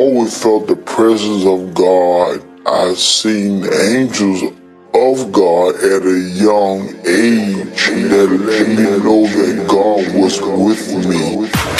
always felt the presence of God. I've seen angels of God at a young age that let me know that God was with me.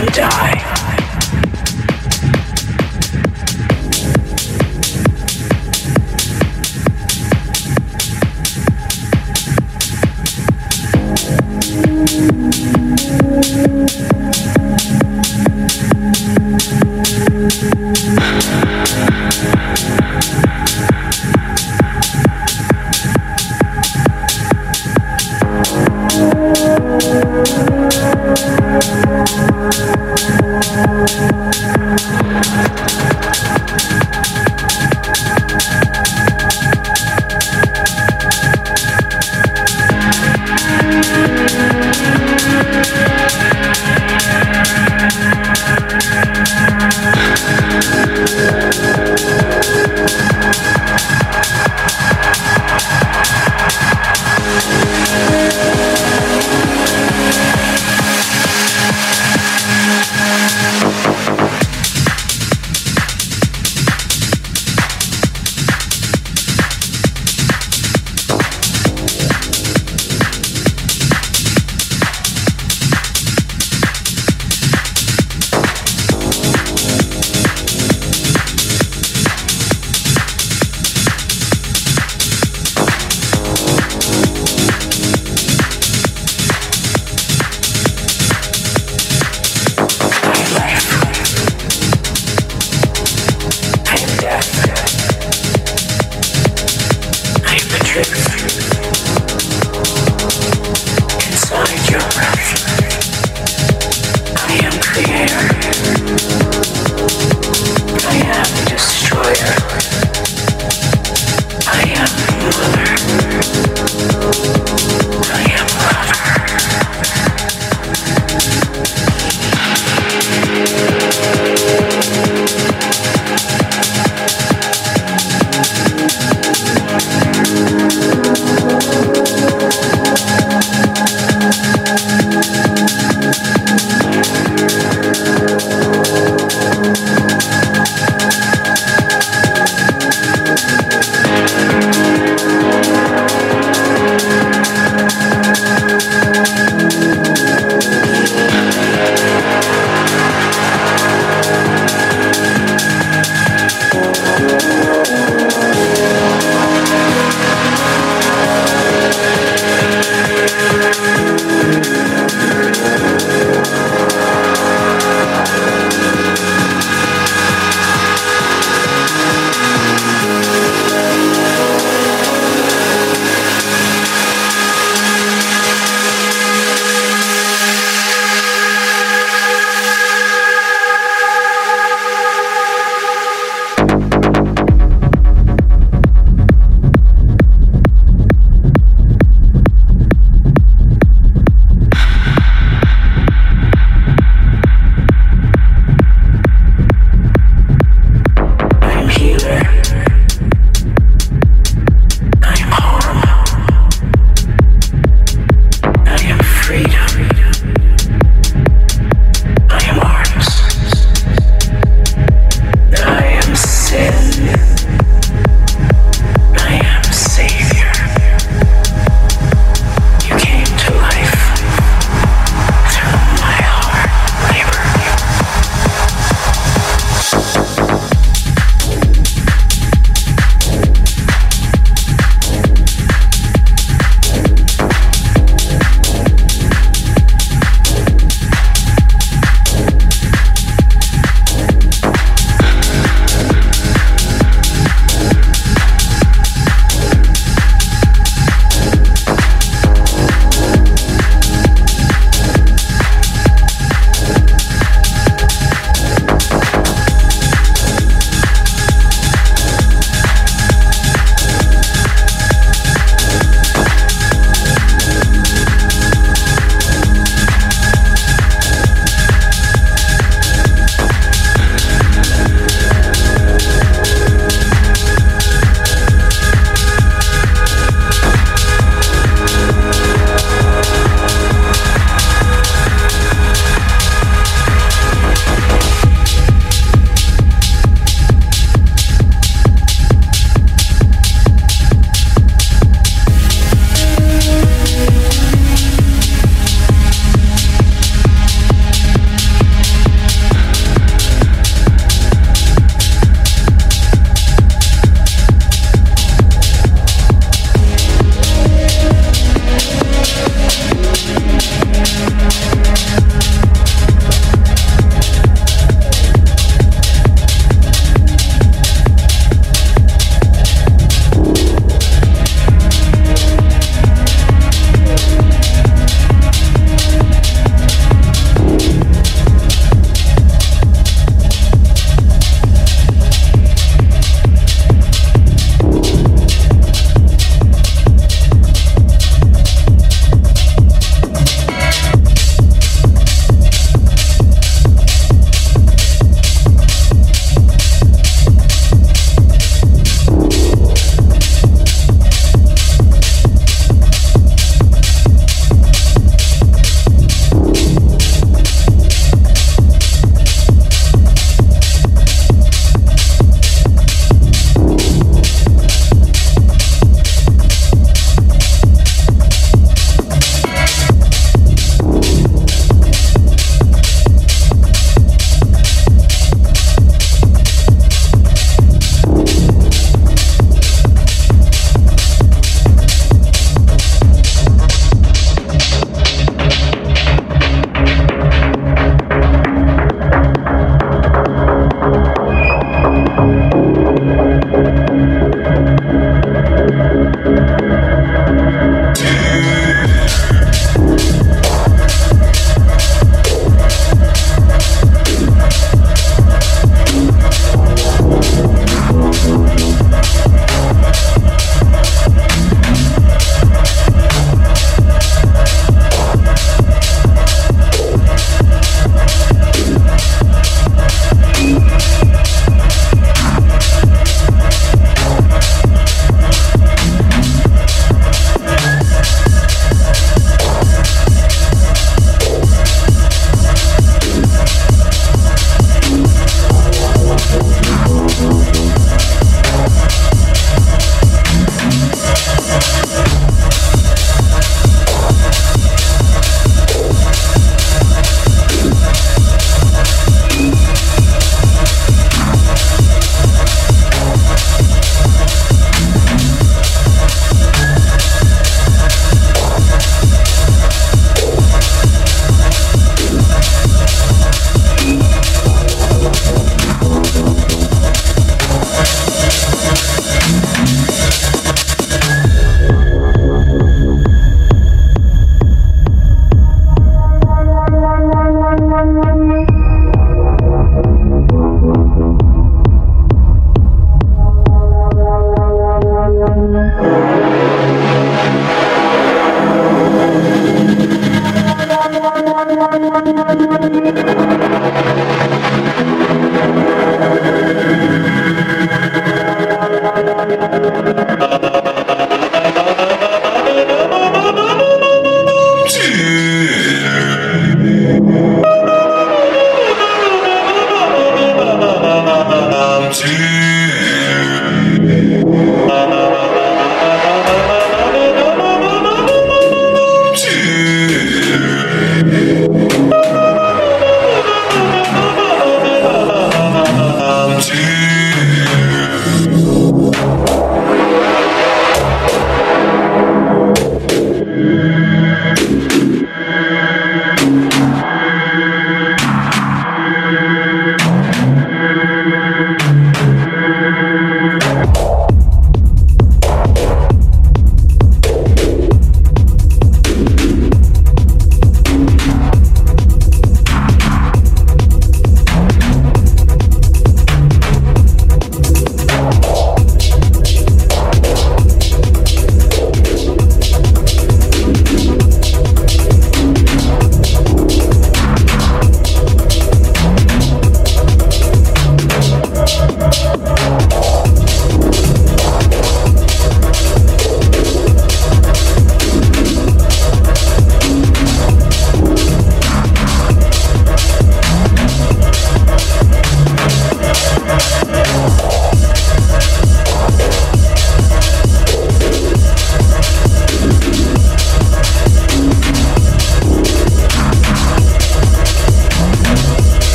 and die.